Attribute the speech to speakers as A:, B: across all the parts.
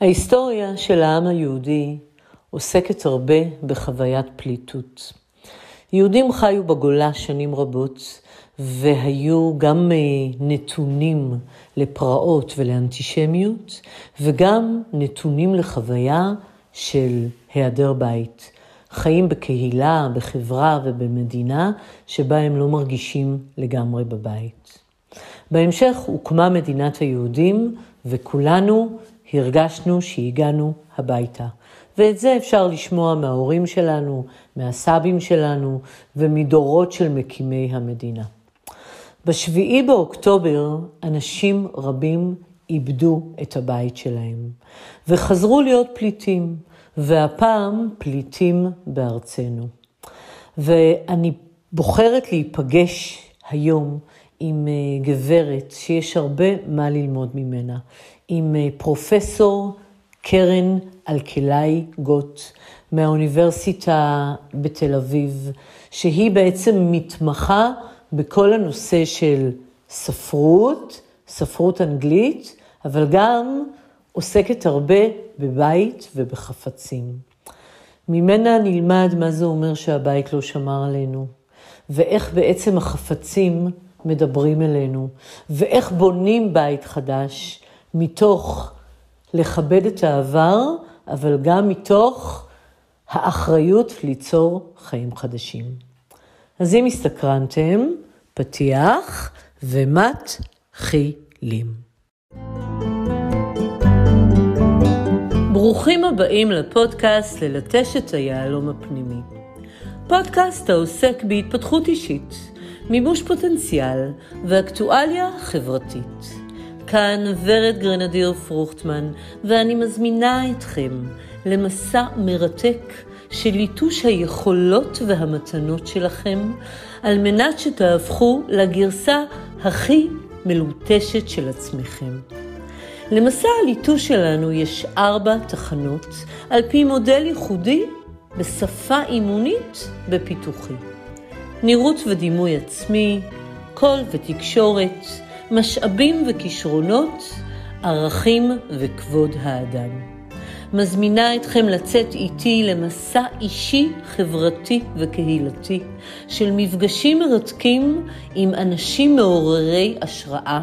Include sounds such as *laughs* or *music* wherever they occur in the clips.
A: ההיסטוריה של העם היהודי עוסקת הרבה בחוויית פליטות. יהודים חיו בגולה שנים רבות, והיו גם אה, נתונים לפרעות ולאנטישמיות, וגם נתונים לחוויה של היעדר בית. חיים בקהילה, בחברה ובמדינה שבה הם לא מרגישים לגמרי בבית. בהמשך הוקמה מדינת היהודים, וכולנו הרגשנו שהגענו הביתה. ואת זה אפשר לשמוע מההורים שלנו, מהסבים שלנו ומדורות של מקימי המדינה. בשביעי באוקטובר אנשים רבים איבדו את הבית שלהם וחזרו להיות פליטים, והפעם פליטים בארצנו. ואני בוחרת להיפגש היום עם אה, גברת שיש הרבה מה ללמוד ממנה, עם אה, פרופסור קרן אלקלעי גוט מהאוניברסיטה בתל אביב, שהיא בעצם מתמחה בכל הנושא של ספרות, ספרות אנגלית, אבל גם עוסקת הרבה בבית ובחפצים. ממנה נלמד מה זה אומר שהבית לא שמר עלינו, ואיך בעצם החפצים מדברים אלינו, ואיך בונים בית חדש מתוך לכבד את העבר, אבל גם מתוך האחריות ליצור חיים חדשים. אז אם הסתקרנתם, פתיח ומתחילים. ברוכים הבאים לפודקאסט ללטש את היהלום הפנימי. פודקאסט העוסק בהתפתחות אישית, מימוש פוטנציאל ואקטואליה חברתית. כאן ורד גרנדיר פרוכטמן, ואני מזמינה אתכם למסע מרתק של ליטוש היכולות והמתנות שלכם, על מנת שתהפכו לגרסה הכי מלוטשת של עצמכם. למסע הליטוש שלנו יש ארבע תחנות, על פי מודל ייחודי בשפה אימונית בפיתוחי. נראות ודימוי עצמי, קול ותקשורת, משאבים וכישרונות, ערכים וכבוד האדם. מזמינה אתכם לצאת איתי למסע אישי, חברתי וקהילתי של מפגשים מרתקים עם אנשים מעוררי השראה,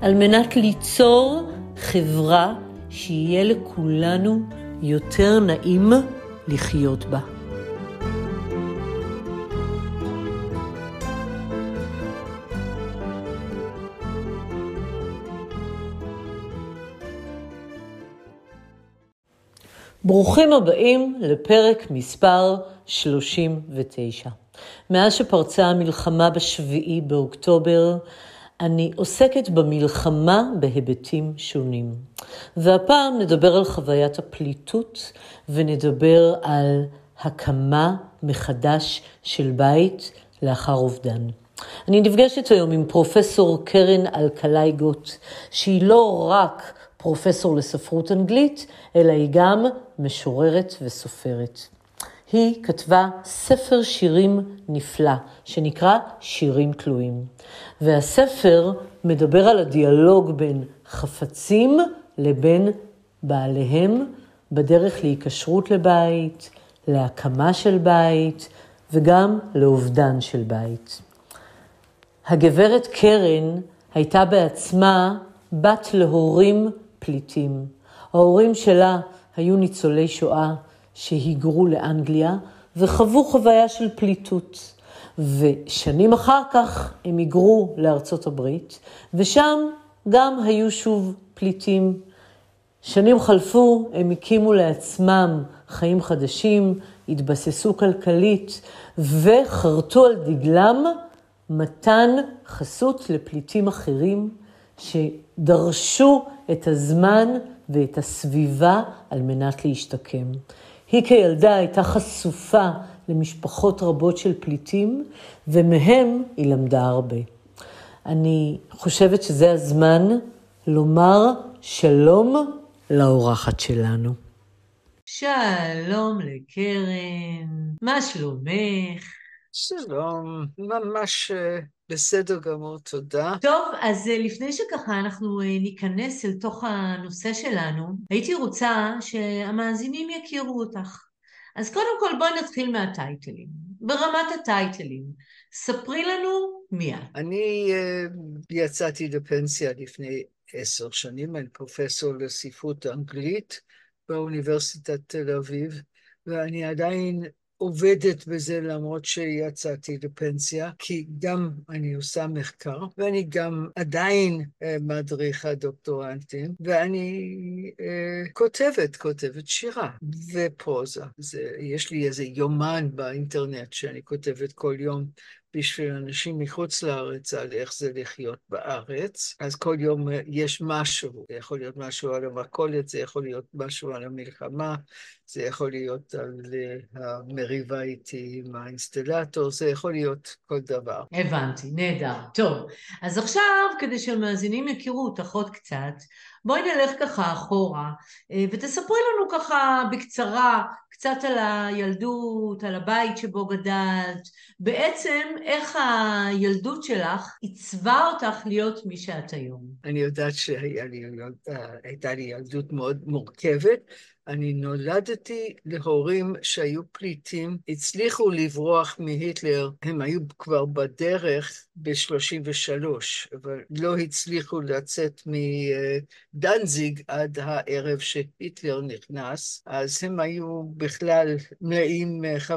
A: על מנת ליצור חברה שיהיה לכולנו יותר נעים לחיות בה. ברוכים הבאים לפרק מספר 39. מאז שפרצה המלחמה בשביעי באוקטובר, אני עוסקת במלחמה בהיבטים שונים. והפעם נדבר על חוויית הפליטות ונדבר על הקמה מחדש של בית לאחר אובדן. אני נפגשת היום עם פרופסור קרן אלקלעי גוט, שהיא לא רק פרופסור לספרות אנגלית, אלא היא גם משוררת וסופרת. היא כתבה ספר שירים נפלא, שנקרא שירים תלויים. והספר מדבר על הדיאלוג בין חפצים לבין בעליהם, בדרך להיקשרות לבית, להקמה של בית וגם לאובדן של בית. הגברת קרן הייתה בעצמה בת להורים פליטים. ההורים שלה היו ניצולי שואה שהיגרו לאנגליה וחוו חוויה של פליטות. ושנים אחר כך הם היגרו לארצות הברית, ושם גם היו שוב פליטים. שנים חלפו, הם הקימו לעצמם חיים חדשים, התבססו כלכלית וחרטו על דגלם מתן חסות לפליטים אחרים שדרשו את הזמן ואת הסביבה על מנת להשתקם. היא כילדה הייתה חשופה למשפחות רבות של פליטים, ומהם היא למדה הרבה. אני חושבת שזה הזמן לומר שלום לאורחת שלנו. שלום לקרן, מה שלומך?
B: שלום, ממש בסדר גמור, תודה.
A: טוב, אז אה, לפני שככה אנחנו אה, ניכנס אל תוך הנושא שלנו, הייתי רוצה שהמאזינים יכירו אותך. אז קודם כל בואי נתחיל מהטייטלים. ברמת הטייטלים, ספרי לנו מי את.
B: אני uh, יצאתי לפנסיה לפני עשר שנים, אני פרופסור לספרות אנגלית באוניברסיטת תל אביב, ואני עדיין עובדת בזה למרות שיצאתי לפנסיה, כי גם אני עושה מחקר, ואני גם עדיין אה, מדריכה דוקטורנטים, ואני אה, כותבת, כותבת שירה ופרוזה. זה, יש לי איזה יומן באינטרנט שאני כותבת כל יום בשביל אנשים מחוץ לארץ על איך זה לחיות בארץ. אז כל יום אה, יש משהו, זה יכול להיות משהו על המכולת, זה יכול להיות משהו על המלחמה, זה יכול להיות על אה, המריבה איתי עם האינסטלטור, זה יכול להיות כל דבר.
A: הבנתי, נהדר. טוב, אז עכשיו, כדי שהמאזינים יכירו אותך עוד קצת, בואי נלך ככה אחורה, אה, ותספרי לנו ככה בקצרה קצת על הילדות, על הבית שבו גדלת, בעצם איך הילדות שלך עיצבה אותך להיות מי שאת היום.
B: אני יודעת שהייתה לי ילדות מאוד מורכבת. אני נולדתי להורים שהיו פליטים, הצליחו לברוח מהיטלר, הם היו כבר בדרך ב-33, אבל לא הצליחו לצאת מדנזיג עד הערב שהיטלר נכנס, אז הם היו בכלל מלאים חו...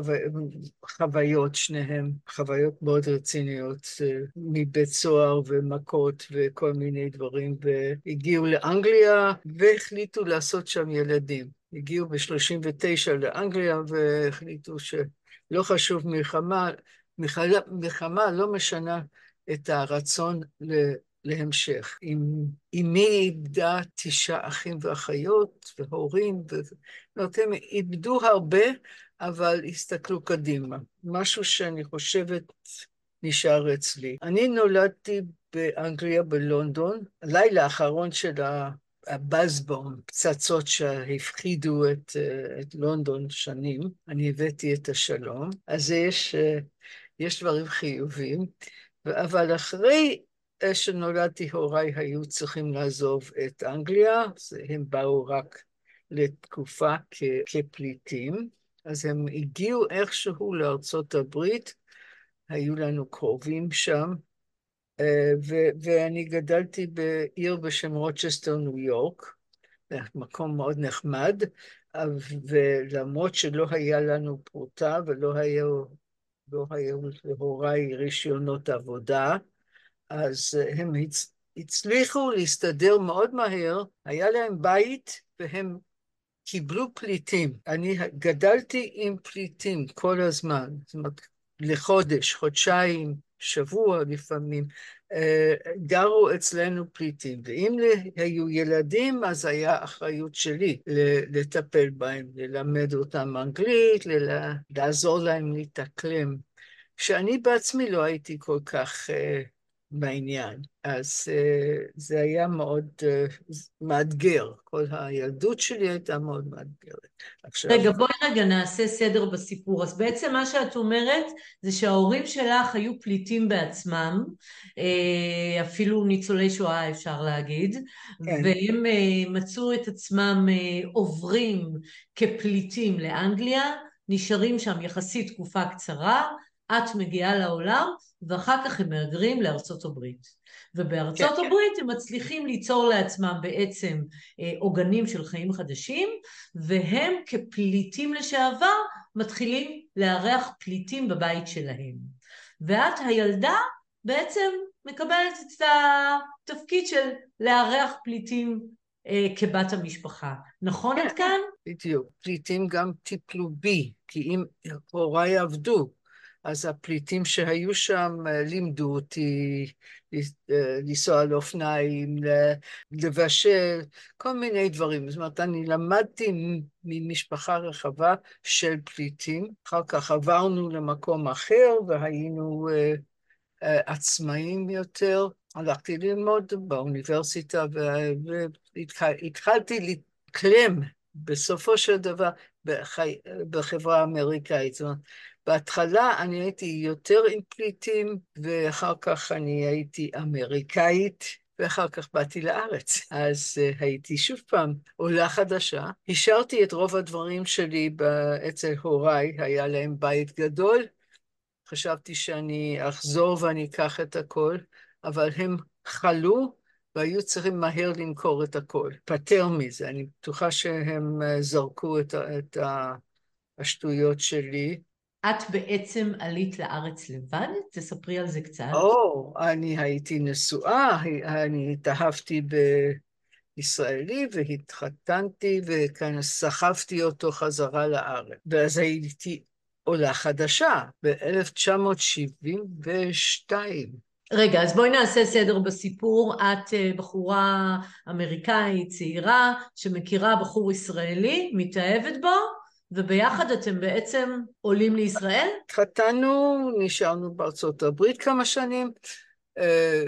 B: חוויות שניהם, חוויות מאוד רציניות מבית סוהר ומכות וכל מיני דברים, והגיעו לאנגליה והחליטו לעשות שם ילדים. הגיעו ב-39 לאנגליה והחליטו שלא חשוב מלחמה, מלחמה לא משנה את הרצון להמשך. אמי איבדה תשעה אחים ואחיות והורים, זאת הם איבדו הרבה, אבל הסתכלו קדימה. משהו שאני חושבת נשאר אצלי. אני נולדתי באנגליה, בלונדון, הלילה האחרון של ה... הבאזבום, פצצות שהפחידו את, את לונדון שנים, אני הבאתי את השלום, אז יש, יש דברים חיובים, אבל אחרי שנולדתי הוריי היו צריכים לעזוב את אנגליה, הם באו רק לתקופה כ, כפליטים, אז הם הגיעו איכשהו לארצות הברית, היו לנו קרובים שם, ואני גדלתי בעיר בשם רוצ'סטר, ניו יורק, מקום מאוד נחמד, ולמרות שלא היה לנו פרוטה ולא היו, לא היו להוריי רישיונות עבודה, אז הם הצ... הצליחו להסתדר מאוד מהר, היה להם בית והם קיבלו פליטים. אני גדלתי עם פליטים כל הזמן, זאת אומרת, לחודש, חודשיים, שבוע לפעמים, אה, גרו אצלנו פליטים, ואם היו ילדים, אז היה אחריות שלי לטפל בהם, ללמד אותם אנגלית, לעזור להם להתאקלם. שאני בעצמי לא הייתי כל כך uh, בעניין, אז uh, זה היה מאוד uh, מאתגר. כל הילדות שלי הייתה מאוד מאתגרת.
A: עכשיו... רגע, בואי רגע נעשה סדר בסיפור. אז בעצם מה שאת אומרת זה שההורים שלך היו פליטים בעצמם, אה, אפילו ניצולי שואה אפשר להגיד, כן. והם אה, מצאו את עצמם אה, עוברים כפליטים לאנגליה, נשארים שם יחסית תקופה קצרה, את מגיעה לעולם, ואחר כך הם מהגרים לארצות הברית. ובארצות כן, כן. הברית כן. הם מצליחים ליצור לעצמם בעצם אה, עוגנים של חיים חדשים, והם כפליטים לשעבר מתחילים לארח פליטים בבית שלהם. ואת הילדה בעצם מקבלת את התפקיד של לארח פליטים אה, כבת המשפחה. נכון עד כאן?
B: בדיוק. פליטים גם טיפלו בי, כי אם הוריי עבדו, אז הפליטים שהיו שם אה, לימדו אותי אה, לנסוע על אופניים, לבשל, כל מיני דברים. זאת אומרת, אני למדתי ממשפחה רחבה של פליטים, אחר כך עברנו למקום אחר והיינו uh, עצמאיים יותר. הלכתי ללמוד באוניברסיטה והתחלתי להתקלם בסופו של דבר. בחברה האמריקאית. זאת אומרת, בהתחלה אני הייתי יותר עם פליטים, ואחר כך אני הייתי אמריקאית, ואחר כך באתי לארץ. אז uh, הייתי שוב פעם עולה חדשה. השארתי את רוב הדברים שלי אצל הוריי, היה להם בית גדול. חשבתי שאני אחזור ואני אקח את הכל, אבל הם חלו והיו צריכים מהר למכור את הכל. פטר מזה, אני בטוחה שהם זרקו את, את השטויות שלי.
A: את בעצם עלית לארץ לבד? תספרי על זה קצת.
B: או, oh, אני הייתי נשואה, אני התאהבתי בישראלי והתחתנתי וכאן סחבתי אותו חזרה לארץ. ואז הייתי עולה חדשה ב-1972.
A: רגע, אז בואי נעשה סדר בסיפור. את אה, בחורה אמריקאית צעירה שמכירה בחור ישראלי, מתאהבת בו, וביחד אתם בעצם עולים לישראל?
B: התחתנו, נשארנו בארצות הברית כמה שנים. אה,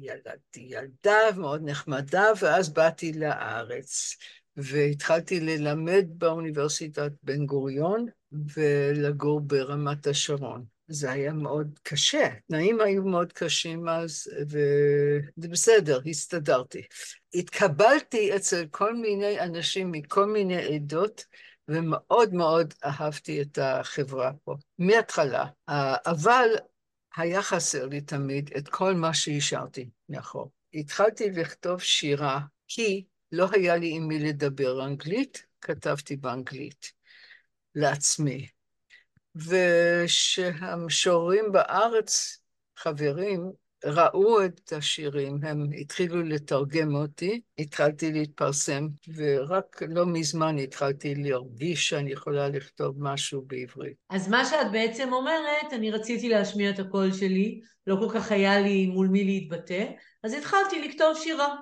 B: ילדתי ילדה מאוד נחמדה, ואז באתי לארץ. והתחלתי ללמד באוניברסיטת בן גוריון ולגור ברמת השרון. זה היה מאוד קשה, תנאים היו מאוד קשים אז, וזה בסדר, הסתדרתי. התקבלתי אצל כל מיני אנשים מכל מיני עדות, ומאוד מאוד אהבתי את החברה פה, מההתחלה. אבל היה חסר לי תמיד את כל מה שהשארתי מאחור. התחלתי לכתוב שירה, כי לא היה לי עם מי לדבר אנגלית, כתבתי באנגלית לעצמי. ושהמשוררים בארץ, חברים, ראו את השירים, הם התחילו לתרגם אותי, התחלתי להתפרסם, ורק לא מזמן התחלתי להרגיש שאני יכולה לכתוב משהו בעברית.
A: אז מה שאת בעצם אומרת, אני רציתי להשמיע את הקול שלי, לא כל כך היה לי מול מי להתבטא, אז התחלתי לכתוב שירה.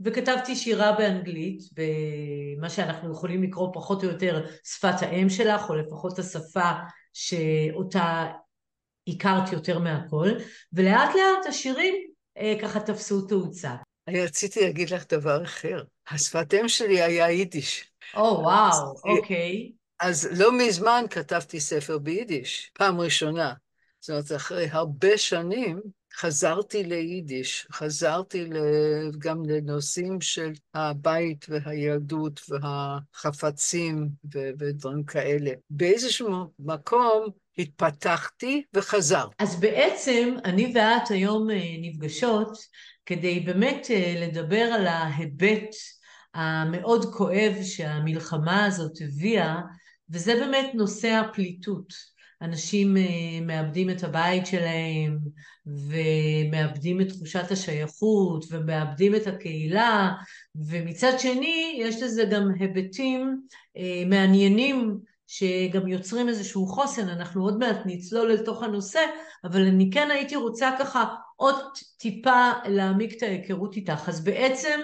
A: וכתבתי שירה באנגלית, במה שאנחנו יכולים לקרוא פחות או יותר שפת האם שלך, או לפחות השפה שאותה הכרתי יותר מהכל, ולאט לאט השירים אה, ככה תפסו תאוצה.
B: אני רציתי להגיד לך דבר אחר. השפת אם שלי היה יידיש.
A: או, oh, וואו, אוקיי.
B: אז לא מזמן כתבתי ספר ביידיש, פעם ראשונה. זאת אומרת, אחרי הרבה שנים חזרתי ליידיש, חזרתי גם לנושאים של הבית והילדות והחפצים ודברים כאלה. באיזשהו מקום התפתחתי וחזרתי.
A: אז בעצם אני ואת היום אה, נפגשות כדי באמת אה, לדבר על ההיבט המאוד כואב שהמלחמה הזאת הביאה, וזה באמת נושא הפליטות. אנשים אה, מאבדים את הבית שלהם, ומאבדים את תחושת השייכות, ומאבדים את הקהילה, ומצד שני יש לזה גם היבטים אה, מעניינים שגם יוצרים איזשהו חוסן, אנחנו עוד מעט נצלול אל תוך הנושא, אבל אני כן הייתי רוצה ככה עוד טיפה להעמיק את ההיכרות איתך. אז בעצם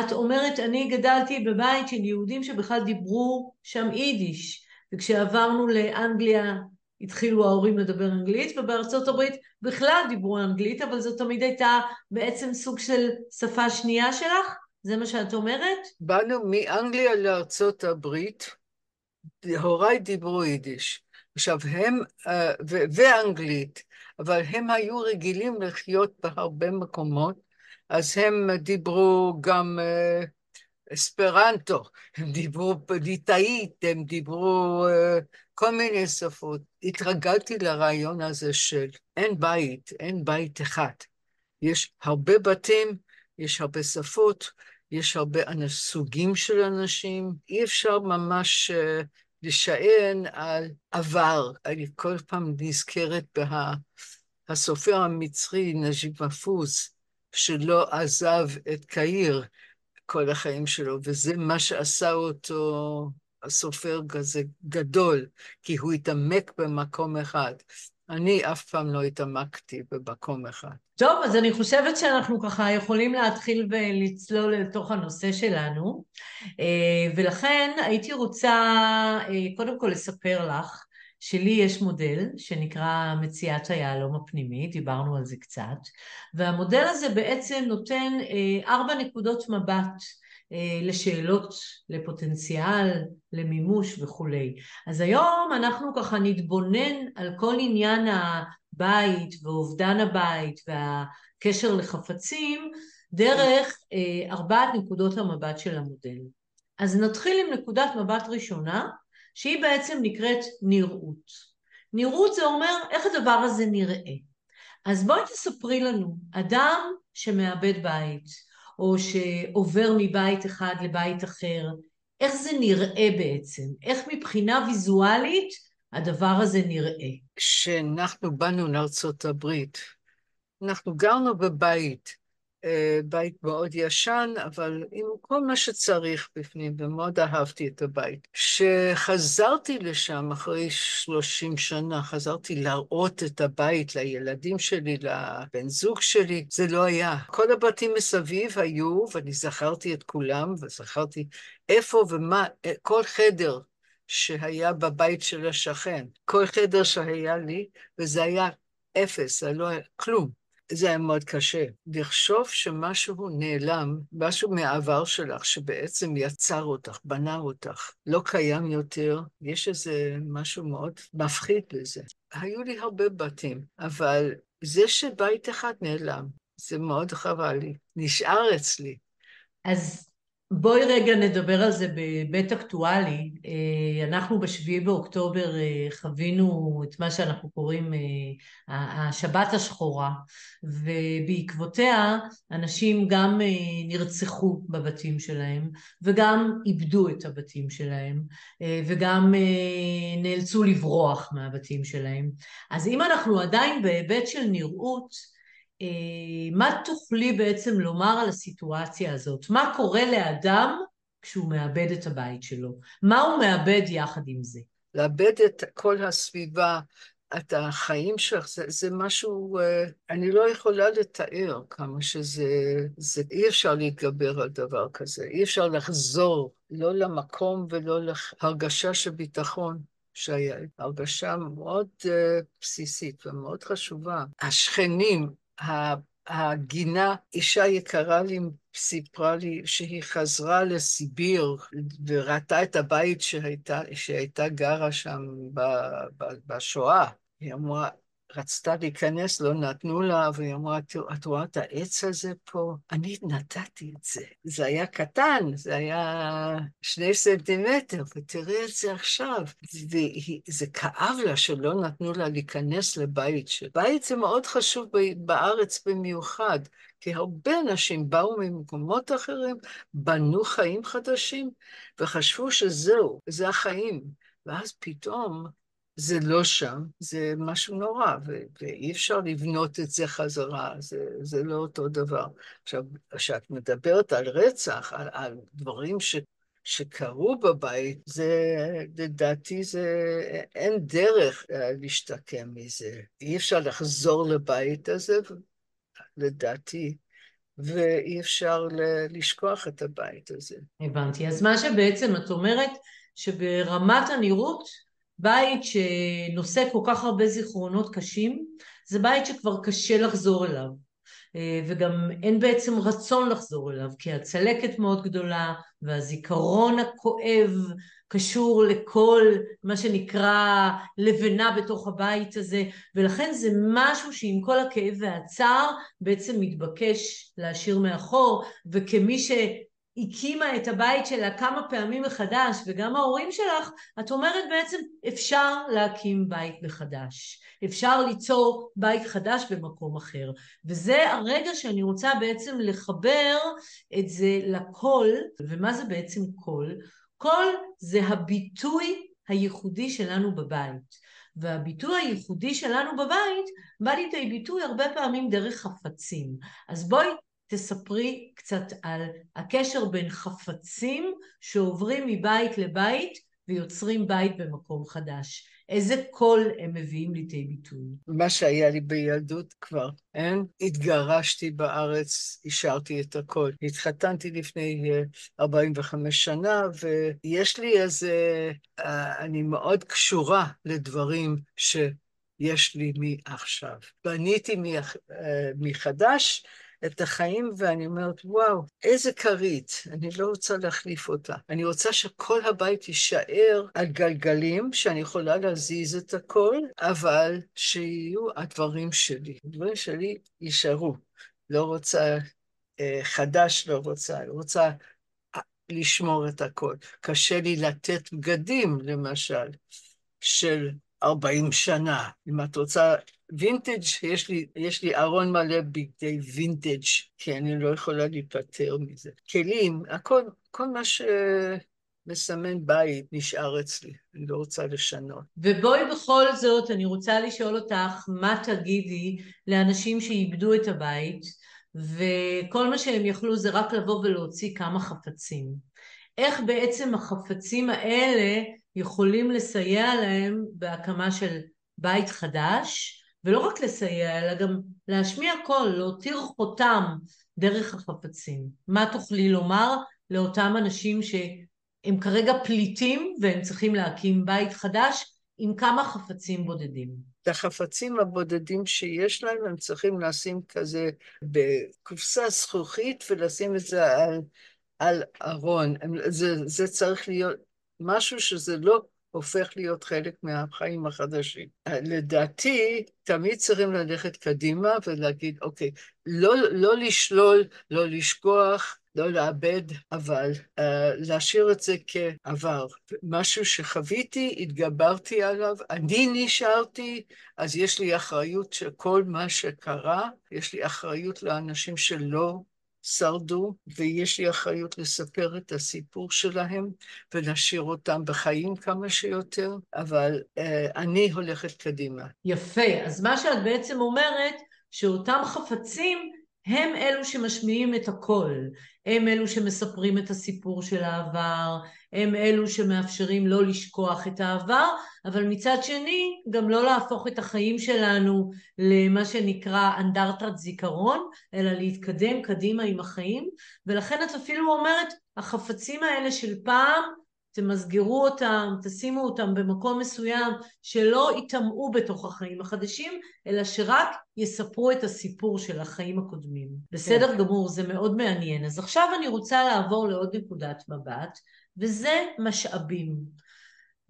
A: את אומרת, אני גדלתי בבית של יהודים שבכלל דיברו שם יידיש, וכשעברנו לאנגליה התחילו ההורים לדבר אנגלית, ובארצות הברית בכלל דיברו אנגלית, אבל זו תמיד הייתה בעצם סוג של שפה שנייה שלך? זה מה שאת אומרת?
B: באנו מאנגליה לארצות הברית, הוריי דיברו יידיש. עכשיו, הם, אה, ואנגלית, אבל הם היו רגילים לחיות בהרבה מקומות, אז הם דיברו גם אה, אספרנטו, הם דיברו ליטאית, הם דיברו uh, כל מיני שפות. התרגלתי לרעיון הזה של אין בית, אין בית אחד. יש הרבה בתים, יש הרבה שפות, יש הרבה סוגים של אנשים. אי אפשר ממש uh, לשען על עבר. אני כל פעם נזכרת בהסופר המצרי נג'יב מחפוז, שלא עזב את קהיר. כל החיים שלו, וזה מה שעשה אותו הסופר כזה גדול, כי הוא התעמק במקום אחד. אני אף פעם לא התעמקתי במקום אחד.
A: טוב, אז אני חושבת שאנחנו ככה יכולים להתחיל ולצלול לתוך הנושא שלנו, אה, ולכן הייתי רוצה אה, קודם כל לספר לך שלי יש מודל שנקרא מציאת היהלום הפנימי, דיברנו על זה קצת, והמודל הזה בעצם נותן אה, ארבע נקודות מבט לשאלות, לפוטנציאל, למימוש וכולי. אז היום אנחנו ככה נתבונן על כל עניין הבית ואובדן הבית והקשר לחפצים דרך ארבעת נקודות המבט של המודל. אז נתחיל עם נקודת מבט ראשונה, שהיא בעצם נקראת נראות. נראות זה אומר איך הדבר הזה נראה. אז בואי תספרי לנו, אדם שמאבד בית, או שעובר מבית אחד לבית אחר, איך זה נראה בעצם? איך מבחינה ויזואלית הדבר הזה נראה?
B: כשאנחנו באנו לארצות הברית, אנחנו גרנו בבית בית מאוד ישן, אבל עם כל מה שצריך בפנים, ומאוד אהבתי את הבית. כשחזרתי לשם אחרי 30 שנה, חזרתי להראות את הבית לילדים שלי, לבן זוג שלי, זה לא היה. כל הבתים מסביב היו, ואני זכרתי את כולם, וזכרתי איפה ומה, כל חדר שהיה בבית של השכן, כל חדר שהיה לי, וזה היה אפס, זה לא היה כלום. זה היה מאוד קשה. לחשוב שמשהו נעלם, משהו מהעבר שלך, שבעצם יצר אותך, בנה אותך, לא קיים יותר, יש איזה משהו מאוד מפחיד בזה. היו לי הרבה בתים, אבל זה שבית אחד נעלם, זה מאוד חבל לי. נשאר אצלי.
A: אז בואי רגע נדבר על זה בהיבט אקטואלי. אה, אנחנו בשביעי באוקטובר אה, חווינו את מה שאנחנו קוראים אה, השבת השחורה, ובעקבותיה אנשים גם נרצחו בבתים שלהם, וגם איבדו את הבתים שלהם, וגם נאלצו לברוח מהבתים שלהם. אז אם אנחנו עדיין בהיבט של נראות, מה תוכלי בעצם לומר על הסיטואציה הזאת? מה קורה לאדם כשהוא מאבד את הבית שלו? מה הוא מאבד יחד עם זה?
B: לאבד את כל הסביבה, את החיים שלך, זה, זה משהו, אה, אני לא יכולה לתאר כמה שזה, זה, אי אפשר להתגבר על דבר כזה, אי אפשר לחזור, לא למקום ולא להרגשה של ביטחון. שהיה הרגשה מאוד uh, בסיסית ומאוד חשובה. השכנים, הגינה, אישה יקרה לי סיפרה לי שהיא חזרה לסיביר וראתה את הבית שהייתה, שהייתה גרה שם בשואה. היא אמרה, רצתה להיכנס, לא נתנו לה, והיא אמרה, את רואה את העץ הזה פה? אני נתתי את זה. זה היה קטן, זה היה שני סנטימטר, ותראי את זה עכשיו. וזה כאב לה שלא נתנו לה להיכנס לבית של... בית זה מאוד חשוב בארץ במיוחד, כי הרבה אנשים באו ממקומות אחרים, בנו חיים חדשים, וחשבו שזהו, זה החיים. ואז פתאום זה לא שם, זה משהו נורא, ואי אפשר לבנות את זה חזרה, זה, זה לא אותו דבר. עכשיו, כשאת מדברת על רצח, על, על דברים ש, שקרו בבית, זה, לדעתי, זה, אין דרך אה, להשתקם מזה. אי אפשר לחזור לבית הזה, לדעתי, ואי אפשר לשכוח את הבית הזה.
A: הבנתי. אז מה שבעצם את אומרת, שברמת הנראות, בית שנושא כל כך הרבה זיכרונות קשים, זה בית שכבר קשה לחזור אליו. אה, וגם אין בעצם רצון לחזור אליו, כי הצלקת מאוד גדולה, והזיכרון הכואב קשור לכל מה שנקרא לבנה בתוך הבית הזה, ולכן זה משהו שעם כל הכאב והצער בעצם מתבקש להשאיר מאחור, וכמי ש... הקימה את הבית שלה כמה פעמים מחדש, וגם ההורים שלך, את אומרת בעצם אפשר להקים בית מחדש. אפשר ליצור בית חדש במקום אחר. וזה הרגע שאני רוצה בעצם לחבר את זה לקול, ומה זה בעצם קול? קול זה הביטוי הייחודי שלנו בבית. והביטוי הייחודי שלנו בבית בא לידי ביטוי הרבה פעמים דרך חפצים. אז בואי תספרי קצת על הקשר בין חפצים שעוברים מבית לבית ויוצרים בית במקום חדש. איזה קול הם מביאים לידי ביטוי?
B: מה שהיה לי בילדות כבר, אין? התגרשתי בארץ, השארתי את הכל. התחתנתי לפני 45 אה, שנה, ויש לי איזה... אה, אני מאוד קשורה לדברים שיש לי מעכשיו. בניתי אה, מחדש, את החיים ואני אומרת, וואו, איזה כרית, אני לא רוצה להחליף אותה. אני רוצה שכל הבית יישאר על גלגלים, שאני יכולה להזיז את הכל, אבל שיהיו הדברים שלי. הדברים שלי יישארו. לא רוצה אה, חדש, לא רוצה, רוצה אה, לשמור את הכל. קשה לי לתת בגדים, למשל, של 40 שנה. אם את רוצה וינטג', יש לי, יש לי ארון מלא בגדי וינטג', כי אני לא יכולה להיפטר מזה. כלים, הכל, כל מה שמסמן בית נשאר אצלי, אני לא רוצה לשנות.
A: ובואי בכל זאת, אני רוצה לשאול אותך, מה תגידי לאנשים שאיבדו את הבית, וכל מה שהם יכלו זה רק לבוא ולהוציא כמה חפצים. איך בעצם החפצים האלה יכולים לסייע להם בהקמה של בית חדש, ולא רק לסייע, אלא גם להשמיע קול, להותיר חותם דרך החפצים. מה תוכלי לומר לאותם אנשים שהם כרגע פליטים והם צריכים להקים בית חדש עם כמה חפצים בודדים?
B: את החפצים הבודדים שיש להם, הם צריכים לשים כזה בקופסה זכוכית ולשים את זה על, על ארון. זה, זה צריך להיות משהו שזה לא הופך להיות חלק מהחיים החדשים. לדעתי, תמיד צריכים ללכת קדימה ולהגיד, אוקיי, לא, לא לשלול, לא לשכוח, לא לאבד, אבל uh, להשאיר את זה כעבר. משהו שחוויתי, התגברתי עליו, אני נשארתי, אז יש לי אחריות של כל מה שקרה, יש לי אחריות לאנשים שלא שרדו, ויש לי אחריות לספר את הסיפור שלהם ולהשאיר אותם בחיים כמה שיותר, אבל uh, אני הולכת קדימה.
A: יפה, אז מה שאת בעצם אומרת, שאותם חפצים הם אלו שמשמיעים את הקול, הם אלו שמספרים את הסיפור של העבר, הם אלו שמאפשרים לא לשכוח את העבר, אבל מצד שני גם לא להפוך את החיים שלנו למה שנקרא אנדרטת זיכרון, אלא להתקדם קדימה עם החיים, ולכן את אפילו אומרת, החפצים האלה של פעם תמסגרו אותם, תשימו אותם במקום מסוים, שלא ייטמעו בתוך החיים החדשים, אלא שרק יספרו את הסיפור של החיים הקודמים. בסדר כן. גמור, זה מאוד מעניין. אז עכשיו אני רוצה לעבור לעוד נקודת מבט, וזה משאבים.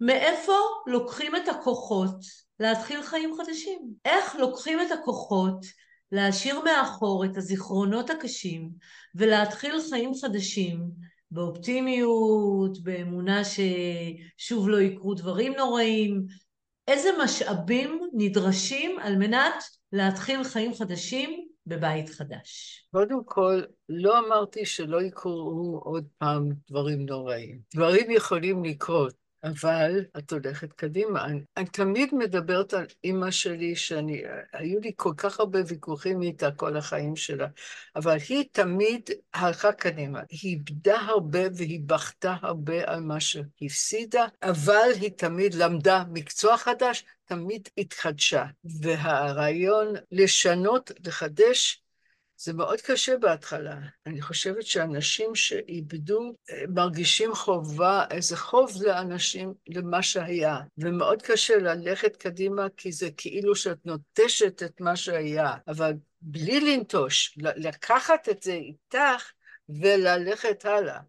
A: מאיפה לוקחים את הכוחות להתחיל חיים חדשים? איך לוקחים את הכוחות להשאיר מאחור את הזיכרונות הקשים ולהתחיל חיים חדשים באופטימיות, באמונה ששוב לא יקרו דברים נוראים. איזה משאבים נדרשים על מנת להתחיל חיים חדשים בבית חדש?
B: קודם כל, לא אמרתי שלא יקרו עוד פעם דברים נוראים. דברים יכולים לקרות. אבל את הולכת קדימה. אני, אני תמיד מדברת על אימא שלי, שאני, היו לי כל כך הרבה ויכוחים איתה כל החיים שלה, אבל היא תמיד הלכה קדימה. היא איבדה הרבה והיא בכתה הרבה על מה שהפסידה, אבל היא תמיד למדה מקצוע חדש, תמיד התחדשה. והרעיון לשנות, לחדש, זה מאוד קשה בהתחלה. אני חושבת שאנשים שאיבדו אה, מרגישים חובה, איזה חוב לאנשים למה שהיה. ומאוד קשה ללכת קדימה, כי זה כאילו שאת נוטשת את מה שהיה. אבל בלי לנטוש, לקחת את זה איתך וללכת הלאה.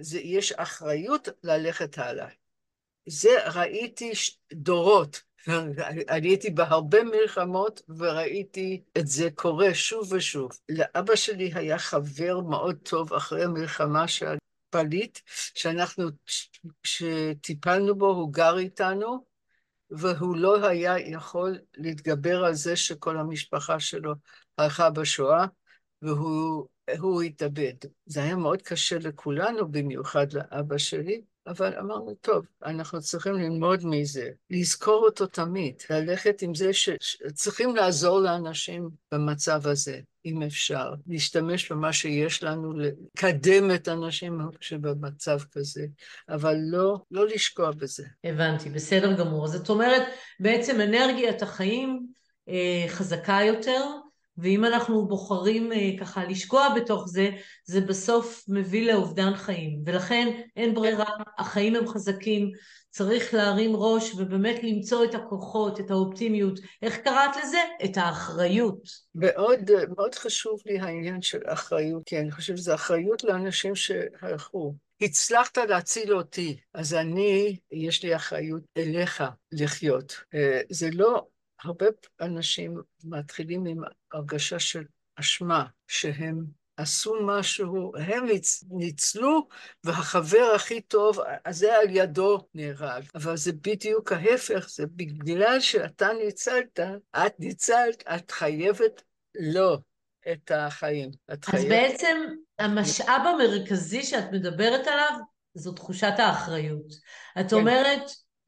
B: זה, יש אחריות ללכת הלאה. זה ראיתי דורות. *laughs* אני הייתי בהרבה מלחמות וראיתי את זה קורה שוב ושוב. לאבא שלי היה חבר מאוד טוב אחרי המלחמה של פליט, שאנחנו, שטיפלנו בו, הוא גר איתנו, והוא לא היה יכול להתגבר על זה שכל המשפחה שלו הלכה בשואה, והוא התאבד. זה היה מאוד קשה לכולנו, במיוחד לאבא שלי, אבל אמרנו, טוב, אנחנו צריכים ללמוד מזה, לזכור אותו תמיד, ללכת עם זה שצריכים לעזור לאנשים במצב הזה, אם אפשר, להשתמש במה שיש לנו, לקדם את האנשים שבמצב כזה, אבל לא, לא לשקוע בזה.
A: הבנתי, בסדר גמור. זאת אומרת, בעצם אנרגיית החיים אה, חזקה יותר, ואם אנחנו בוחרים אה, ככה לשקוע בתוך זה, זה בסוף מביא לאובדן חיים. ולכן אין ברירה, החיים הם חזקים, צריך להרים ראש ובאמת למצוא את הכוחות, את האופטימיות. איך קראת לזה? את האחריות.
B: מאוד, מאוד חשוב לי העניין של אחריות, כי אני חושבת שזו אחריות לאנשים שהלכו. הצלחת להציל אותי, אז אני, יש לי אחריות אליך לחיות. אה, זה לא, הרבה אנשים מתחילים עם הרגשה של אשמה, שהם עשו משהו, הם ניצלו, והחבר הכי טוב, זה על ידו נהרג. אבל זה בדיוק ההפך, זה בגלל שאתה ניצלת, את ניצלת, את חייבת לו את החיים.
A: אז חייבת... בעצם המשאב המרכזי שאת מדברת עליו זו תחושת האחריות. את כן. אומרת,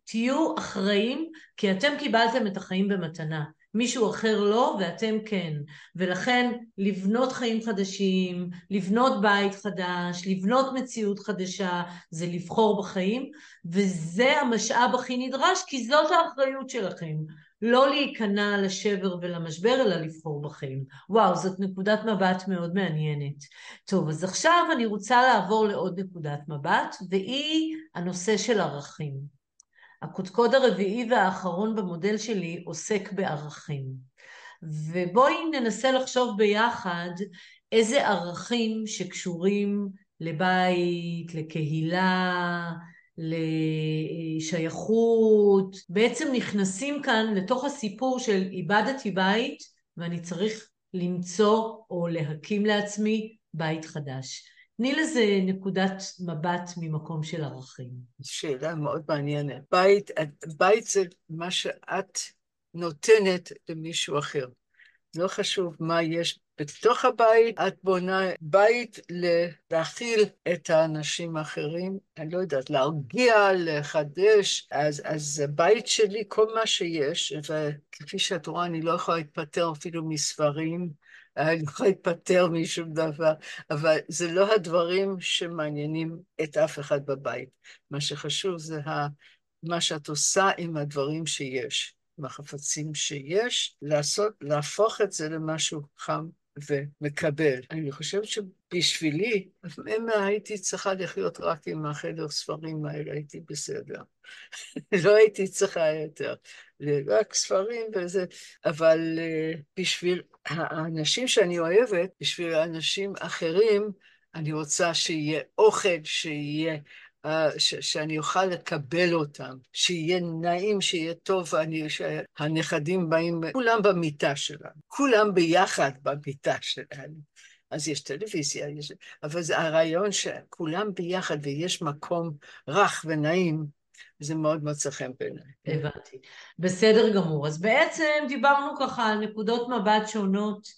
A: תהיו אחראים, כי אתם קיבלתם את החיים במתנה. מישהו אחר לא ואתם כן. ולכן לבנות חיים חדשים, לבנות בית חדש, לבנות מציאות חדשה, זה לבחור בחיים, וזה המשאב הכי נדרש, כי זאת האחריות שלכם. לא להיכנע לשבר ולמשבר, אלא לבחור בחיים. וואו, זאת נקודת מבט מאוד מעניינת. טוב, אז עכשיו אני רוצה לעבור לעוד נקודת מבט, והיא הנושא של ערכים. הקודקוד הרביעי והאחרון במודל שלי עוסק בערכים. ובואי ננסה לחשוב ביחד איזה ערכים שקשורים לבית, לקהילה, לשייכות, בעצם נכנסים כאן לתוך הסיפור של איבדתי בית ואני צריך למצוא או להקים לעצמי בית חדש. תני לזה נקודת מבט ממקום של ערכים.
B: שאלה מאוד מעניינת. בית, בית זה מה שאת נותנת למישהו אחר. לא חשוב מה יש בתוך הבית, את בונה בית להכיל את האנשים האחרים, אני לא יודעת, להרגיע, לחדש, אז, אז הבית שלי, כל מה שיש, וכפי שאת רואה, אני לא יכולה להתפטר אפילו מספרים, אני לא להתפטר משום דבר, אבל זה לא הדברים שמעניינים את אף אחד בבית. מה שחשוב זה מה שאת עושה עם הדברים שיש, עם החפצים שיש, לעשות, להפוך את זה למשהו חם ומקבל. אני חושבת שבשבילי, אם הייתי צריכה לחיות רק עם החדר ספרים האלה, הייתי בסדר. *laughs* לא הייתי צריכה יותר. רק ספרים וזה, אבל uh, בשביל האנשים שאני אוהבת, בשביל האנשים אחרים, אני רוצה שיהיה אוכל, שיהיה... Uh, ש- שאני אוכל לקבל אותם, שיהיה נעים, שיהיה טוב, ואני, שהנכדים באים, כולם במיטה שלנו, כולם ביחד במיטה שלנו. אז יש טלוויזיה, יש... אבל זה הרעיון שכולם ביחד ויש מקום רך ונעים, זה מאוד מצא חן בעיניי.
A: הבנתי. בסדר גמור. אז בעצם דיברנו ככה על נקודות מבט שונות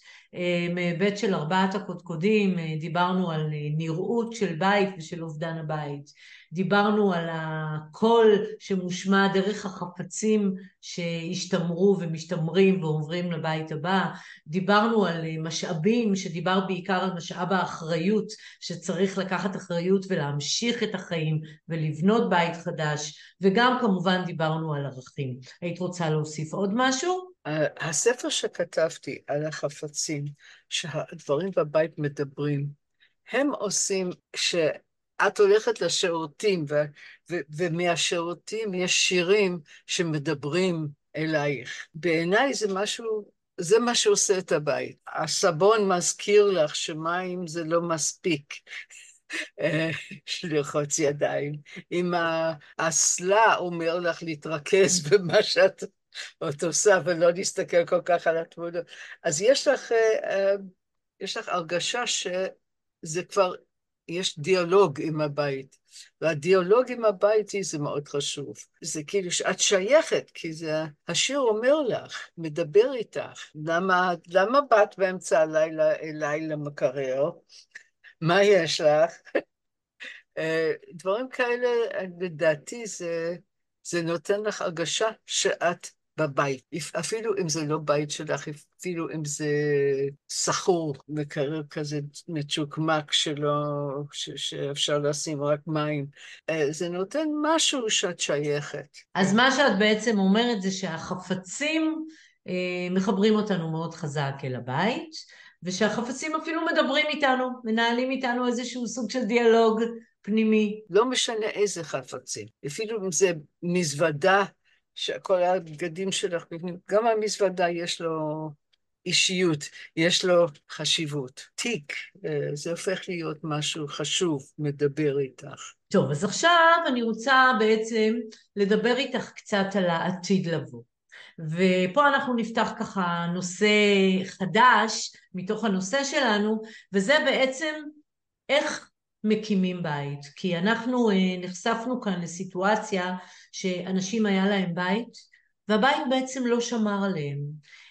A: מהיבט של ארבעת הקודקודים, אה, דיברנו על אה, נראות של בית ושל אובדן הבית, דיברנו על הקול שמושמע דרך החפצים שהשתמרו ומשתמרים ועוברים לבית הבא, דיברנו על משאבים, שדיבר בעיקר על משאב האחריות, שצריך לקחת אחריות ולהמשיך את החיים ולבנות בית חדש, וגם כמובן דיברנו על ערכים. היית רוצה להוסיף עוד משהו?
B: הספר שכתבתי על החפצים, שהדברים בבית מדברים, הם עושים, כשאת הולכת לשירותים, ו- ו- ומהשירותים יש שירים שמדברים אלייך. בעיניי זה משהו, זה מה שעושה את הבית. הסבון מזכיר לך שמים זה לא מספיק. אה, לרחוץ ידיים. אם האסלה אומר לך להתרכז במה שאת את עושה ולא להסתכל כל כך על התמונות. אז יש לך, אה, אה, יש לך הרגשה שזה כבר, יש דיאלוג עם הבית. והדיאלוג עם הבית זה מאוד חשוב. זה כאילו שאת שייכת, כי זה, השיר אומר לך, מדבר איתך. למה, למה באת באמצע הלילה אליי למקרר? מה יש לך? *laughs* אה, דברים כאלה, לדעתי, זה, זה נותן לך הרגשה שאת בבית, אפילו אם זה לא בית שלך, אפילו אם זה סחור, מקרר כזה מצ'וקמק שלא, ש, שאפשר לשים רק מים, אה, זה נותן משהו שאת שייכת.
A: אז מה שאת בעצם אומרת זה שהחפצים מחברים אותנו מאוד חזק אל הבית, ושהחפצים אפילו מדברים איתנו, מנהלים איתנו איזשהו סוג של דיאלוג פנימי.
B: לא משנה איזה חפצים, אפילו אם זה מזוודה, שכל הבגדים שלך גם המזוודה יש לו אישיות, יש לו חשיבות. תיק, אה, זה הופך להיות משהו חשוב, מדבר איתך.
A: טוב, אז עכשיו אני רוצה בעצם לדבר איתך קצת על העתיד לבוא. ופה אנחנו נפתח ככה נושא חדש מתוך הנושא שלנו, וזה בעצם איך מקימים בית. כי אנחנו אה, נחשפנו כאן לסיטואציה שאנשים היה להם בית, והבית בעצם לא שמר עליהם.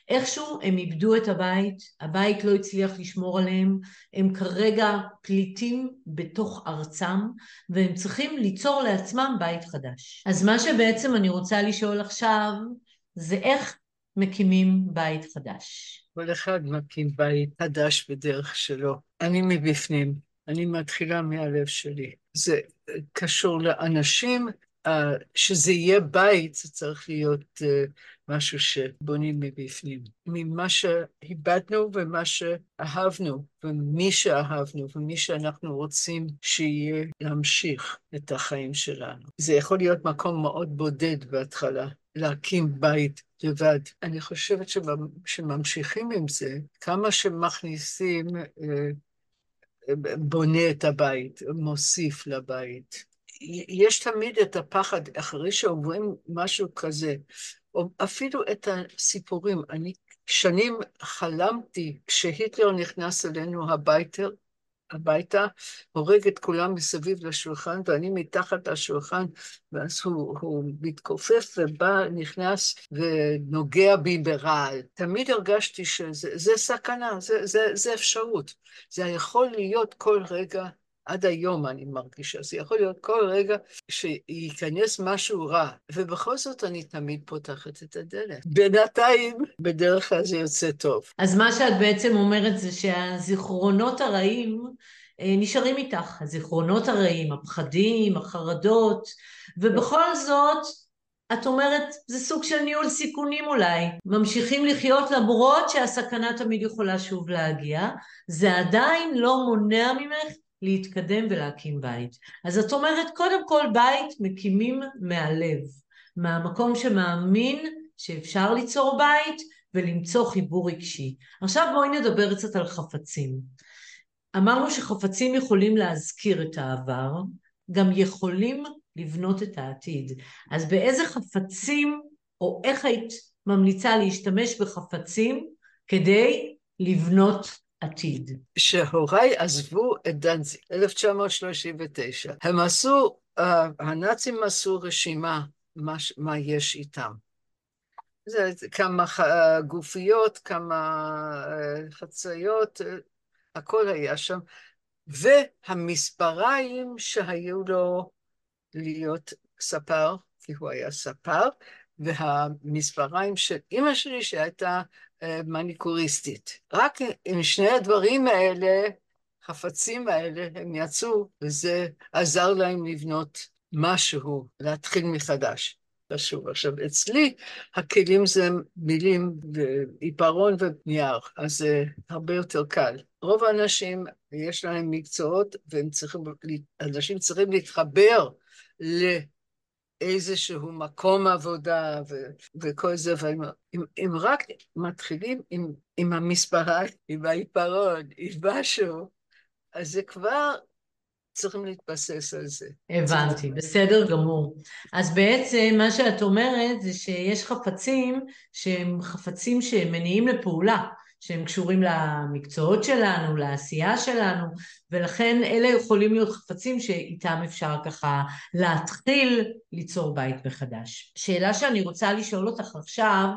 A: איכשהו הם איבדו את הבית, הבית לא הצליח לשמור עליהם, הם כרגע פליטים בתוך ארצם, והם צריכים ליצור לעצמם בית חדש. אז מה שבעצם אני רוצה לשאול עכשיו, זה איך מקימים בית חדש.
B: כל אחד מקים בית חדש בדרך שלו. אני מבפנים, אני מתחילה מהלב שלי. זה קשור לאנשים, אה, שזה יהיה בית, זה צריך להיות אה, משהו שבונים מבפנים. ממה שאיבדנו ומה שאהבנו, ומי שאהבנו, ומי שאנחנו רוצים שיהיה להמשיך את החיים שלנו. זה יכול להיות מקום מאוד בודד בהתחלה, להקים בית לבד. אני חושבת שממשיכים עם זה, כמה שמכניסים, אה, בונה את הבית, מוסיף לבית. יש תמיד את הפחד, אחרי שעוברים משהו כזה, או אפילו את הסיפורים. אני שנים חלמתי, כשהיטלר נכנס אלינו הביתה, הביתה, הורג את כולם מסביב לשולחן, ואני מתחת לשולחן, ואז הוא, הוא מתכופף ובא, נכנס ונוגע בי ברעל. תמיד הרגשתי שזה סכנה, זה, זה, זה אפשרות. זה יכול להיות כל רגע עד היום אני מרגישה, זה יכול להיות כל רגע שייכנס משהו רע, ובכל זאת אני תמיד פותחת את הדלת. בינתיים, בדרך כלל זה יוצא טוב.
A: אז מה שאת בעצם אומרת זה שהזיכרונות הרעים אה, נשארים איתך, הזיכרונות הרעים, הפחדים, החרדות, ובכל זאת, את אומרת, זה סוג של ניהול סיכונים אולי. ממשיכים לחיות למרות שהסכנה תמיד יכולה שוב להגיע. זה עדיין לא מונע ממך להתקדם ולהקים בית. אז את אומרת, קודם כל בית מקימים מהלב, מהמקום שמאמין שאפשר ליצור בית ולמצוא חיבור רגשי. עכשיו בואי נדבר קצת על חפצים. אמרנו שחפצים יכולים להזכיר את העבר, גם יכולים לבנות את העתיד. אז באיזה חפצים, או איך היית ממליצה להשתמש בחפצים כדי לבנות עתיד.
B: שהוריי עזבו את דנציג, 1939. הם עשו, uh, הנאצים עשו רשימה מה, מה יש איתם. זה כמה גופיות, כמה uh, חציות, uh, הכל היה שם. והמספריים שהיו לו להיות ספר, כי הוא היה ספר, והמספריים של אימא שלי שהייתה מניקוריסטית. רק עם שני הדברים האלה, חפצים האלה, הם יצאו, וזה עזר להם לבנות משהו, להתחיל מחדש. חשוב. עכשיו, אצלי הכלים זה מילים ועיפרון ונייר, אז זה הרבה יותר קל. רוב האנשים, יש להם מקצועות, והם צריכים, אנשים צריכים להתחבר ל... איזשהו מקום עבודה ו- וכל זה, ואם רק מתחילים עם, עם המספרה, עם העיפרון, עם משהו, אז זה כבר צריכים להתבסס על זה.
A: הבנתי, בסדר גמור. אז בעצם מה שאת אומרת זה שיש חפצים שהם חפצים שמניעים לפעולה. שהם קשורים למקצועות שלנו, לעשייה שלנו, ולכן אלה יכולים להיות חפצים שאיתם אפשר ככה להתחיל ליצור בית מחדש. שאלה שאני רוצה לשאול אותך עכשיו,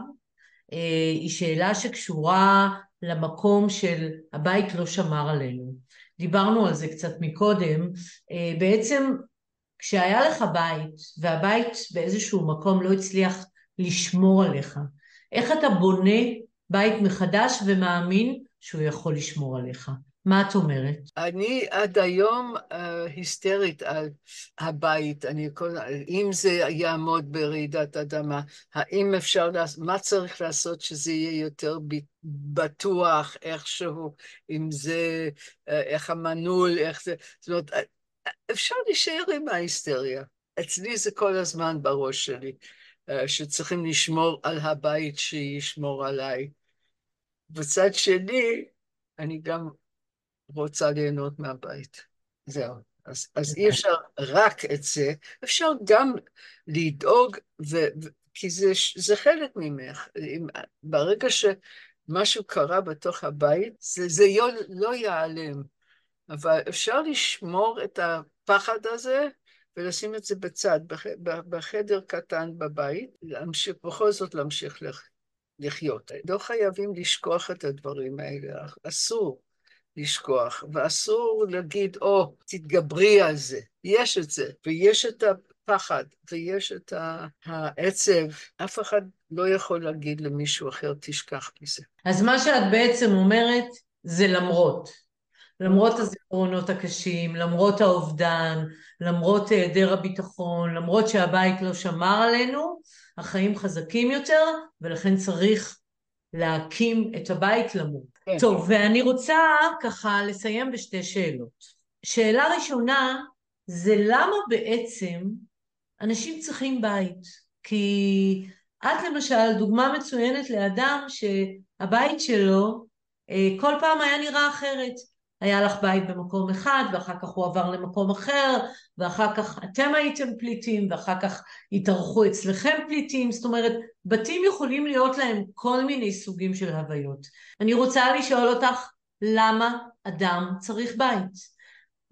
A: אה, היא שאלה שקשורה למקום של הבית לא שמר עלינו. דיברנו על זה קצת מקודם, אה, בעצם כשהיה לך בית והבית באיזשהו מקום לא הצליח לשמור עליך, איך אתה בונה בית מחדש ומאמין שהוא יכול לשמור עליך. מה את אומרת?
B: אני עד היום uh, היסטרית על הבית. אני כל... אם זה יעמוד ברעידת אדמה, האם אפשר לעשות, מה צריך לעשות שזה יהיה יותר בטוח איכשהו, אם זה, uh, איך המנעול, איך זה... זאת אומרת, אפשר להישאר עם ההיסטריה. אצלי זה כל הזמן בראש שלי, שצריכים לשמור על הבית שישמור עליי. בצד שני, אני גם רוצה ליהנות מהבית. זהו. אז, אז אי אפשר רק את זה, אפשר גם לדאוג, ו, ו, כי זה, זה חלק ממך. אם, ברגע שמשהו קרה בתוך הבית, זה, זה לא, לא ייעלם. אבל אפשר לשמור את הפחד הזה ולשים את זה בצד, בח, בחדר קטן בבית, להמשיך, בכל זאת להמשיך לחיות. לא חייבים לשכוח את הדברים האלה, אסור. לשכוח, ואסור להגיד, או, oh, תתגברי על זה. יש את זה, ויש את הפחד, ויש את העצב. אף אחד לא יכול להגיד למישהו אחר, תשכח מזה.
A: אז מה שאת בעצם אומרת, זה למרות. למרות הזיכרונות הקשים, למרות האובדן, למרות היעדר הביטחון, למרות שהבית לא שמר עלינו, החיים חזקים יותר, ולכן צריך להקים את הבית למות. כן. טוב, ואני רוצה ככה לסיים בשתי שאלות. שאלה ראשונה, זה למה בעצם אנשים צריכים בית? כי את למשל דוגמה מצוינת לאדם שהבית שלו אה, כל פעם היה נראה אחרת. היה לך בית במקום אחד, ואחר כך הוא עבר למקום אחר, ואחר כך אתם הייתם פליטים, ואחר כך התארחו אצלכם פליטים, זאת אומרת, בתים יכולים להיות להם כל מיני סוגים של הוויות. אני רוצה לשאול אותך, למה אדם צריך בית?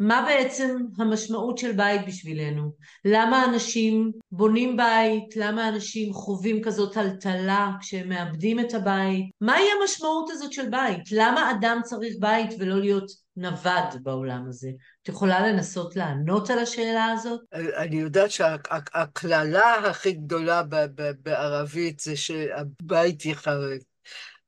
A: מה בעצם המשמעות של בית בשבילנו? למה אנשים בונים בית? למה אנשים חווים כזאת טלטלה כשהם מאבדים את הבית? מהי המשמעות הזאת של בית? למה אדם צריך בית ולא להיות נווד בעולם הזה? את יכולה לנסות לענות על השאלה הזאת?
B: אני יודעת שהקללה הכי גדולה בערבית זה שהבית יחרב.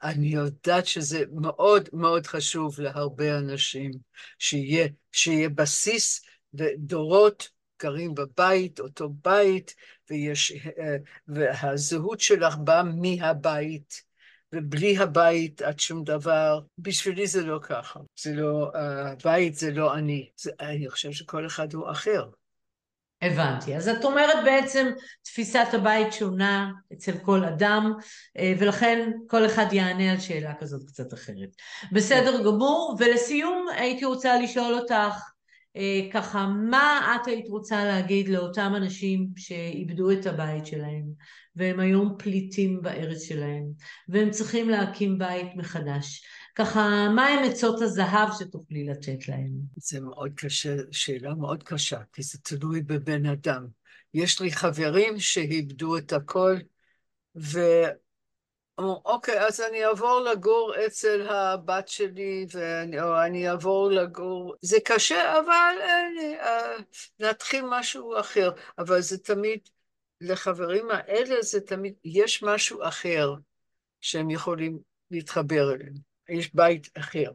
B: אני יודעת שזה מאוד מאוד חשוב להרבה אנשים, שיהיה, שיהיה בסיס ודורות גרים בבית, אותו בית, ויש, אה, והזהות שלך באה מהבית, ובלי הבית את שום דבר. בשבילי זה לא ככה. זה לא, הבית זה לא אני. זה, אני חושב שכל אחד הוא אחר.
A: הבנתי. אז את אומרת בעצם תפיסת הבית שונה אצל כל אדם, אה, ולכן כל אחד יענה על שאלה כזאת קצת אחרת. בסדר גמור, ולסיום הייתי רוצה לשאול אותך, אה, ככה, מה את היית רוצה להגיד לאותם אנשים שאיבדו את הבית שלהם, והם היום פליטים בארץ שלהם, והם צריכים להקים בית מחדש? ככה, מה הם עצות הזהב שתוכלי לתת להם?
B: זה מאוד קשה, שאלה מאוד קשה, כי זה תלוי בבן אדם. יש לי חברים שאיבדו את הכל, ואמרו, אוקיי, אז אני אעבור לגור אצל הבת שלי, ואני, או אני אעבור לגור... זה קשה, אבל אני, אה, נתחיל משהו אחר. אבל זה תמיד, לחברים האלה זה תמיד, יש משהו אחר שהם יכולים להתחבר אליהם. יש בית אחר.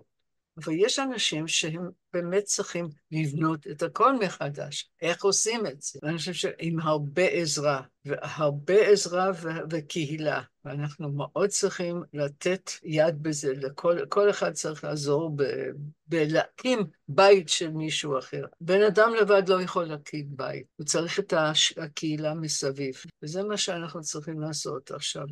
B: אבל יש אנשים שהם באמת צריכים לבנות את הכל מחדש. איך עושים את זה? ואני חושב שעם הרבה עזרה, והרבה עזרה ו- וקהילה, ואנחנו מאוד צריכים לתת יד בזה, לכל כל אחד צריך לעזור ב- בלהקים בית של מישהו אחר. בן אדם לבד לא יכול להקים בית, הוא צריך את הקהילה מסביב. וזה מה שאנחנו צריכים לעשות עכשיו.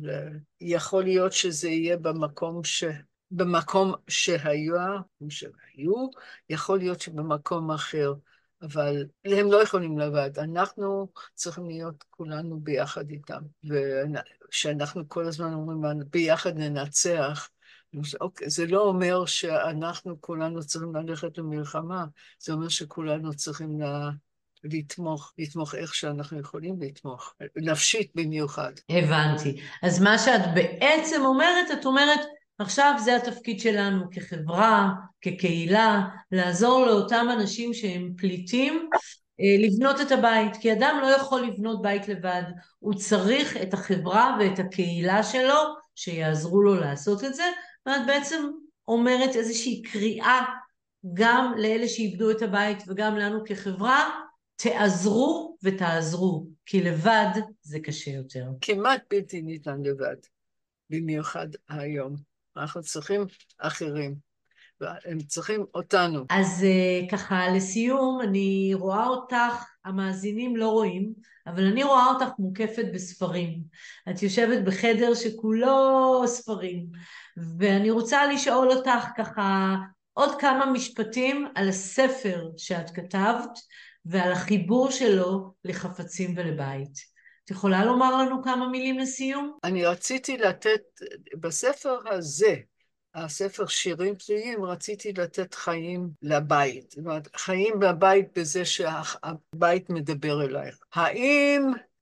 B: יכול להיות שזה יהיה במקום ש... במקום שהיה, שהיו, יכול להיות שבמקום אחר, אבל הם לא יכולים לבד. אנחנו צריכים להיות כולנו ביחד איתם. וכשאנחנו כל הזמן אומרים, ביחד ננצח, אוקיי, זה לא אומר שאנחנו כולנו צריכים ללכת למלחמה, זה אומר שכולנו צריכים לה... לתמוך, לתמוך איך שאנחנו יכולים לתמוך, נפשית במיוחד.
A: הבנתי. אז מה שאת בעצם אומרת, את אומרת, עכשיו זה התפקיד שלנו כחברה, כקהילה, לעזור לאותם אנשים שהם פליטים אה, לבנות את הבית, כי אדם לא יכול לבנות בית לבד, הוא צריך את החברה ואת הקהילה שלו שיעזרו לו לעשות את זה, ואת בעצם אומרת איזושהי קריאה גם לאלה שאיבדו את הבית וגם לנו כחברה, תעזרו ותעזרו, כי לבד זה קשה יותר.
B: כמעט בלתי ניתן לבד, במיוחד היום. אנחנו צריכים אחרים, והם צריכים אותנו.
A: אז אה, ככה, לסיום, אני רואה אותך, המאזינים לא רואים, אבל אני רואה אותך מוקפת בספרים. את יושבת בחדר שכולו ספרים, ואני רוצה לשאול אותך ככה עוד כמה משפטים על הספר שאת כתבת ועל החיבור שלו לחפצים ולבית. את יכולה לומר לנו כמה מילים לסיום?
B: אני רציתי לתת, בספר הזה, הספר שירים תלויים, רציתי לתת חיים לבית. זאת אומרת, חיים בבית בזה שהבית מדבר אלייך. האם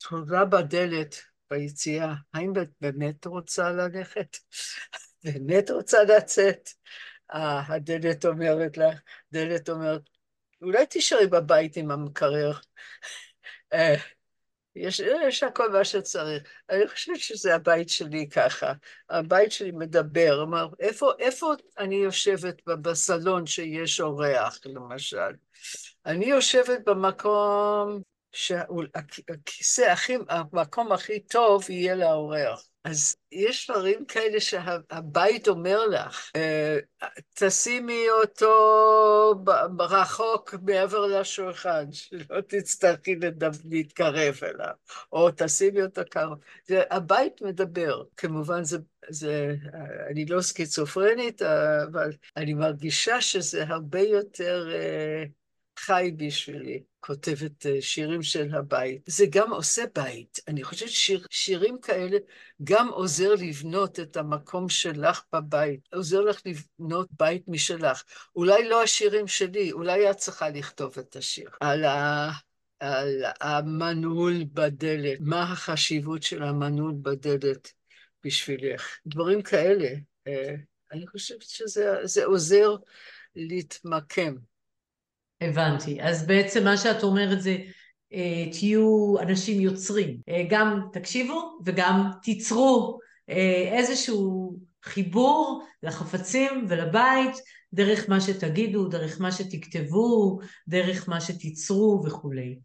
B: תודה בדלת ביציאה, האם את באמת רוצה ללכת? *laughs* באמת רוצה לצאת? הדלת אומרת לך, דלת אומרת, אולי תישארי בבית עם המקרר. *laughs* יש, יש הכל מה שצריך. אני חושבת שזה הבית שלי ככה. הבית שלי מדבר, אמר, איפה, איפה אני יושבת בסלון שיש אורח, למשל? אני יושבת במקום שהכיסא הכי, המקום הכי טוב יהיה לאורח. אז יש דברים כאלה שהבית אומר לך, אה, תשימי אותו רחוק מעבר לשולחן, שלא תצטרכי להתקרב אליו, או תשימי אותו קרוב. הבית מדבר, כמובן זה, זה, אני לא סקיצופרנית, אבל אני מרגישה שזה הרבה יותר אה, חי בשבילי. כותבת אה, שירים של הבית. זה גם עושה בית. אני חושבת ששירים כאלה גם עוזר לבנות את המקום שלך בבית, עוזר לך לבנות בית משלך. אולי לא השירים שלי, אולי את צריכה לכתוב את השיר. על ה... על המנעול בדלת, מה החשיבות של המנעול בדלת בשבילך. דברים כאלה, אה, אני חושבת שזה עוזר להתמקם.
A: הבנתי. אז בעצם מה שאת אומרת זה, אה, תהיו אנשים יוצרים. אה, גם תקשיבו וגם תיצרו אה, איזשהו חיבור לחפצים ולבית, דרך מה שתגידו, דרך מה שתכתבו, דרך מה שתיצרו וכולי.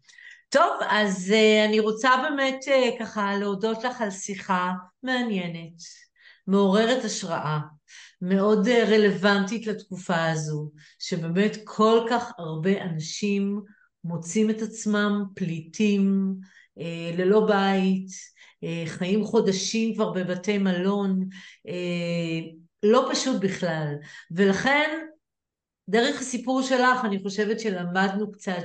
A: טוב, אז אני רוצה באמת ככה להודות לך על שיחה מעניינת, מעוררת השראה. מאוד אה, רלוונטית לתקופה הזו, שבאמת כל כך הרבה אנשים מוצאים את עצמם פליטים, אה, ללא בית, אה, חיים חודשים כבר בבתי מלון, לא פשוט בכלל. ולכן, דרך הסיפור שלך, אני חושבת שלמדנו קצת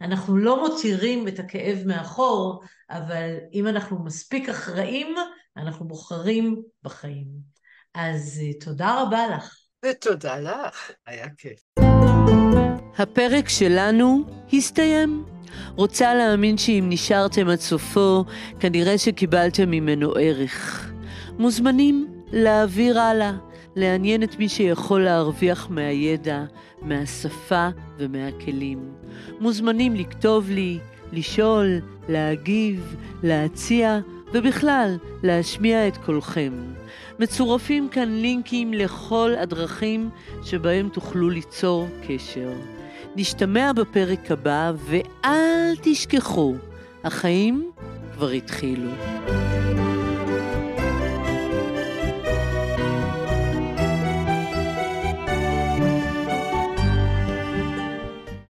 A: שאנחנו לא מותירים את הכאב מאחור, אבל אם אנחנו מספיק אחראים, אנחנו בוחרים בחיים. אז אה, תודה רבה לך.
B: ותודה לך, היה כיף.
C: הפרק שלנו הסתיים. רוצה להאמין שאם נשארתם עד סופו, כנראה שקיבלתם ממנו ערך. מוזמנים להעביר הלאה, לעניין את מי שיכול להרוויח מהידע, מהשפה ומהכלים. מוזמנים לכתוב לי, לשאול, להגיב, להציע, ובכלל, להשמיע את קולכם. מצורפים כאן לינקים לכל הדרכים שבהם תוכלו ליצור קשר. נשתמע בפרק הבא, ואל תשכחו, החיים כבר התחילו.